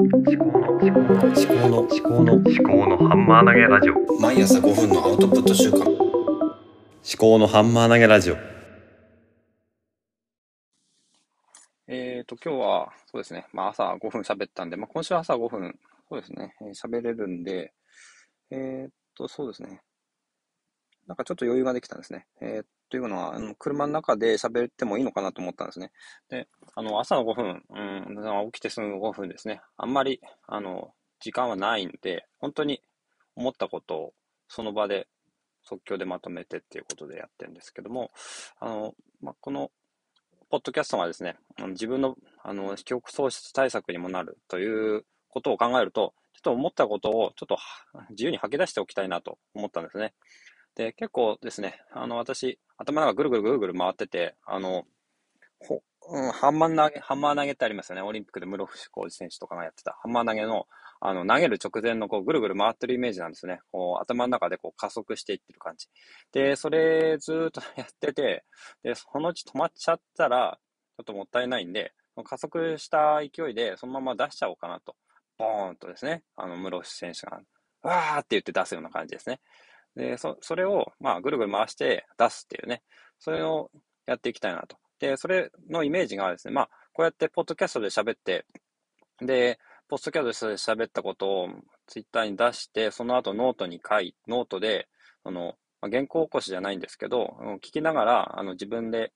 思考の思考の思考の思考の思考のハンマー投げラジオ。毎朝5分のアウトプット週間。思考のハンマー投げラジオ。えっと、今日は、そうですね、まあ朝5分喋ったんで、まあ今週朝5分、そうですね、えー喋れるんで、えーっと、そうですね、なんかちょっと余裕ができたんですね。えーというのは、車の中で喋ってもいいのかなと思ったんですね。で、あの、朝の5分、うん、起きてすぐ5分ですね。あんまり、あの、時間はないんで、本当に思ったことをその場で即興でまとめてっていうことでやってるんですけども、あの、まあ、この、ポッドキャストがですね、自分の、あの、記憶喪失対策にもなるということを考えると、ちょっと思ったことをちょっと自由に吐き出しておきたいなと思ったんですね。で、結構ですね、あの、私、頭の中ぐるぐるぐるぐる回ってて、あの、ほうん、ハンマー投げ、ハンマー投げってありますよね。オリンピックで室伏浩二選手とかがやってた、ハンマー投げの、あの、投げる直前のこう、ぐるぐる回ってるイメージなんですね。こう、頭の中でこう、加速していってる感じ。で、それずっとやってて、で、そのうち止まっちゃったら、ちょっともったいないんで、加速した勢いでそのまま出しちゃおうかなと。ボーンとですね、あの、室伏選手が、わーって言って出すような感じですね。で、そ、それを、まあ、ぐるぐる回して出すっていうね、それをやっていきたいなと。で、それのイメージがですね、まあ、こうやってポッドキャストで喋って、で、ポッドキャストで喋ったことをツイッターに出して、その後ノートに書い、ノートで、あの、まあ、原稿起こしじゃないんですけど、聞きながら、あの、自分で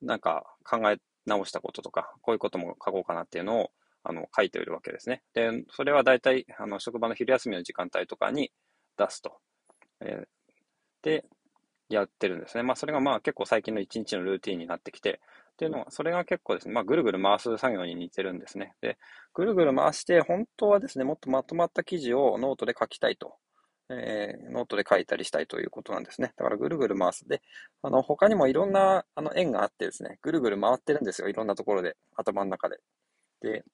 なんか考え直したこととか、こういうことも書こうかなっていうのを、あの、書いているわけですね。で、それは大体、あの、職場の昼休みの時間帯とかに出すと。えーで、やってるんですね。まあ、それがまあ結構最近の一日のルーティンになってきて、っていうのは、それが結構ですね、まあ、ぐるぐる回す作業に似てるんですね。で、ぐるぐる回して、本当はですね、もっとまとまった記事をノートで書きたいと。えー、ノートで書いたりしたいということなんですね。だからぐるぐる回す。で、あの、他にもいろんな、あの、円があってですね、ぐるぐる回ってるんですよ。いろんなところで、頭の中で。で、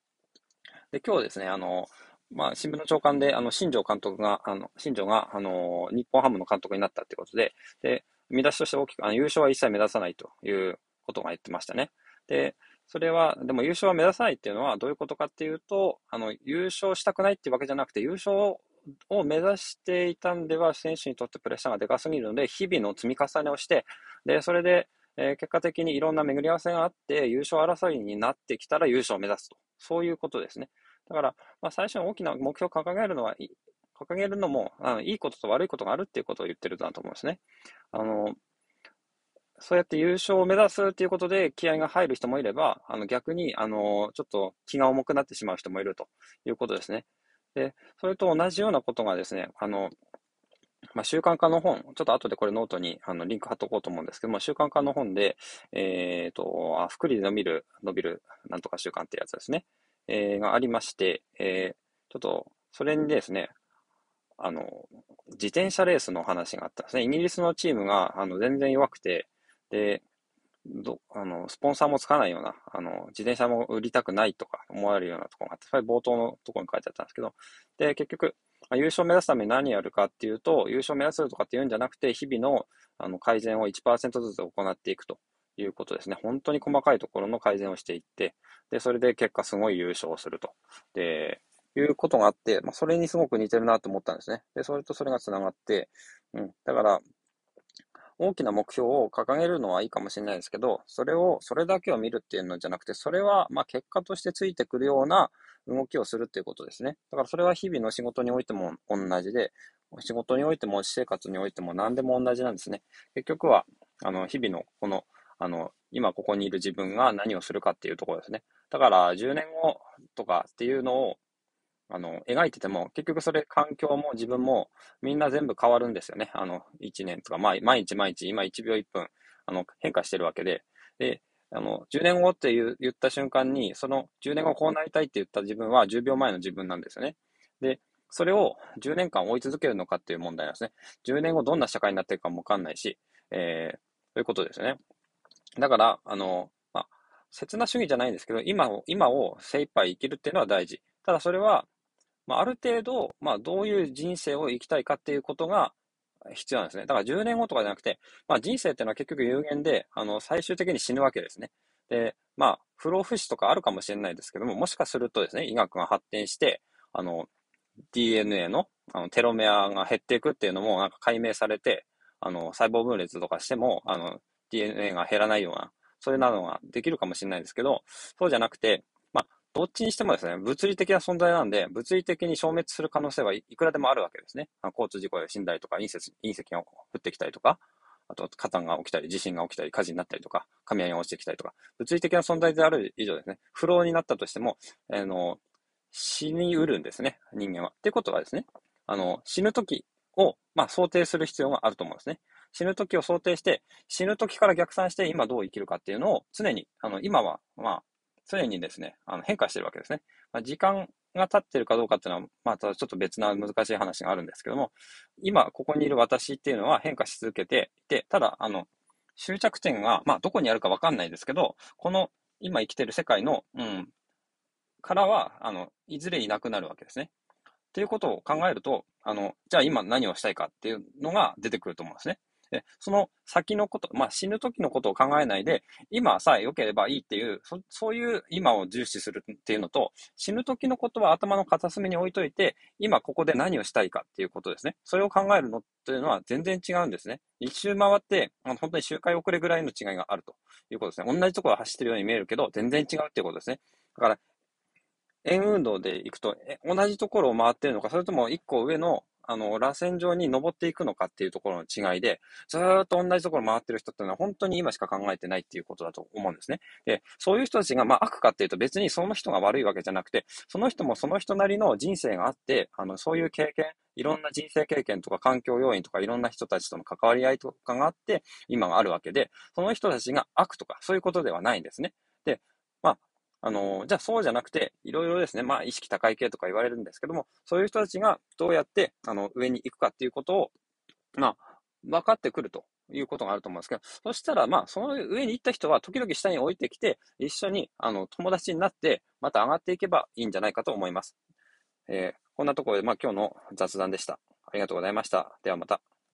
で、今日ですね、あの、まあ、新聞の長官で、あの、新庄監督が、あの、新庄が、あの、日本ハムの監督になったってことで、で、見出しとして大きく、あの、優勝は一切目指さないということが言ってましたね。で、それは、でも優勝は目指さないっていうのはどういうことかっていうと、あの、優勝したくないっていうわけじゃなくて、優勝を目指していたんでは、選手にとってプレッシャーがでかすぎるので、日々の積み重ねをして、で、それで、えー、結果的にいろんな巡り合わせがあって、優勝争いになってきたら優勝を目指すと。そういうことですね。だから、まあ、最初の大きな目標を掲げるのは、掲げるのもあのいいことと悪いことがあるっていうことを言ってるんだと思うんですね。あの、そうやって優勝を目指すっていうことで気合が入る人もいれば、あの逆に、あの、ちょっと気が重くなってしまう人もいるということですね。で、それと同じようなことがですね、あの、まあ、習慣化の本、ちょっと後でこれノートにあのリンク貼っとこうと思うんですけども、習慣化の本で、えっ、ー、と、あ、複利で伸びる、伸びる、なんとか習慣ってやつですね。えー、がありまして、えー、ちょっと、それにですね、あの、自転車レースの話があったんですね。イギリスのチームが、あの、全然弱くて、で、ど、あの、スポンサーもつかないような、あの、自転車も売りたくないとか思われるようなところがあって、それ冒頭のところに書いてあったんですけど、で、結局、優勝目指すために何やるかっていうと、優勝目指すとかっていうんじゃなくて、日々のあの改善を1%ずつ行っていくということですね。本当に細かいところの改善をしていって、で、それで結果すごい優勝すると。で、いうことがあって、まあ、それにすごく似てるなと思ったんですね。で、それとそれが繋がって、うん。だから、大きな目標を掲げるのはいいかもしれないですけど、それを、それだけを見るっていうのじゃなくて、それは、ま、結果としてついてくるような動きをするっていうことですね。だからそれは日々の仕事においても同じで、仕事においても私生活においても何でも同じなんですね。結局は、あの、日々のこの、あの、今ここにいる自分が何をするかっていうところですね。だから10年後とかっていうのをあの描いてても結局それ環境も自分もみんな全部変わるんですよね。あの1年とか、まあ、毎日毎日今1秒1分あの変化してるわけで。であの10年後って言った瞬間にその10年後こうなりたいって言った自分は10秒前の自分なんですよね。でそれを10年間追い続けるのかっていう問題なんですね。10年後どんな社会になっていくかもわかんないし、えー、そういうことですよね。だから、あの、まあ、切な主義じゃないんですけど、今を、今を精一杯生きるっていうのは大事。ただそれは、まあ、ある程度、まあ、どういう人生を生きたいかっていうことが必要なんですね。だから10年後とかじゃなくて、まあ、人生っていうのは結局有限で、あの、最終的に死ぬわけですね。で、まあ、不老不死とかあるかもしれないですけども、もしかするとですね、医学が発展して、あの、DNA のあのテロメアが減っていくっていうのもなんか解明されて、あの、細胞分裂とかしても、あの、DNA が減らないような、それなどができるかもしれないですけど、そうじゃなくて、まあ、どっちにしてもですね、物理的な存在なんで、物理的に消滅する可能性はいくらでもあるわけですね。交通事故で死んだりとか、隕石隕石が降ってきたりとか、あと火山が起きたり、地震が起きたり、火事になったりとか、雷が落ちてきたりとか、物理的な存在である以上ですね、不老になったとしても、あの、死にうるんですね、人間は。ってことはですね、あの、死ぬ時を、まあ、想定する必要があると思うんですね。死ぬ時を想定して、死ぬ時から逆算して今どう生きるかっていうのを常に、あの、今は、まあ、常にですね、あの変化してるわけですね。まあ、時間が経ってるかどうかっていうのは、またちょっと別な難しい話があるんですけども、今ここにいる私っていうのは変化し続けていて、ただ、あの、終着点が、まあ、どこにあるかわかんないですけど、この今生きてる世界の、うん、からは、あの、いずれいなくなるわけですね。っていうことを考えると、あの、じゃあ今何をしたいかっていうのが出てくると思うんですね。で、その先のこと、まあ、死ぬ時のことを考えないで、今さえ良ければいいっていう、そそういう今を重視するっていうのと、死ぬ時のことは頭の片隅に置いといて、今ここで何をしたいかっていうことですね。それを考えるのっていうのは全然違うんですね。一周回って、あの本当に周回遅れぐらいの違いがあるということですね。同じところを走ってるように見えるけど、全然違うっていうことですね。だから、円運動で行くと、同じところを回ってるのか、それとも一個上のあの、螺旋状に登っていくのかっていうところの違いで、ずっと同じところ回ってる人っていうのは本当に今しか考えてないっていうことだと思うんですね。で、そういう人たちが、まあ悪かっていうと別にその人が悪いわけじゃなくて、その人もその人なりの人生があって、あの、そういう経験、いろんな人生経験とか環境要因とかいろんな人たちとの関わり合いとかがあって、今があるわけで、その人たちが悪とかそういうことではないんですね。で、まあ、あの、じゃあそうじゃなくて、いろいろですね、まあ意識高い系とか言われるんですけども、そういう人たちがどうやって、あの、上に行くかっていうことを、まあ、分かってくるということがあると思うんですけど、そしたら、まあ、その上に行った人は、時々下に降りてきて、一緒に、あの、友達になって、また上がっていけばいいんじゃないかと思います。えー、こんなところで、まあ今日の雑談でした。ありがとうございました。ではまた。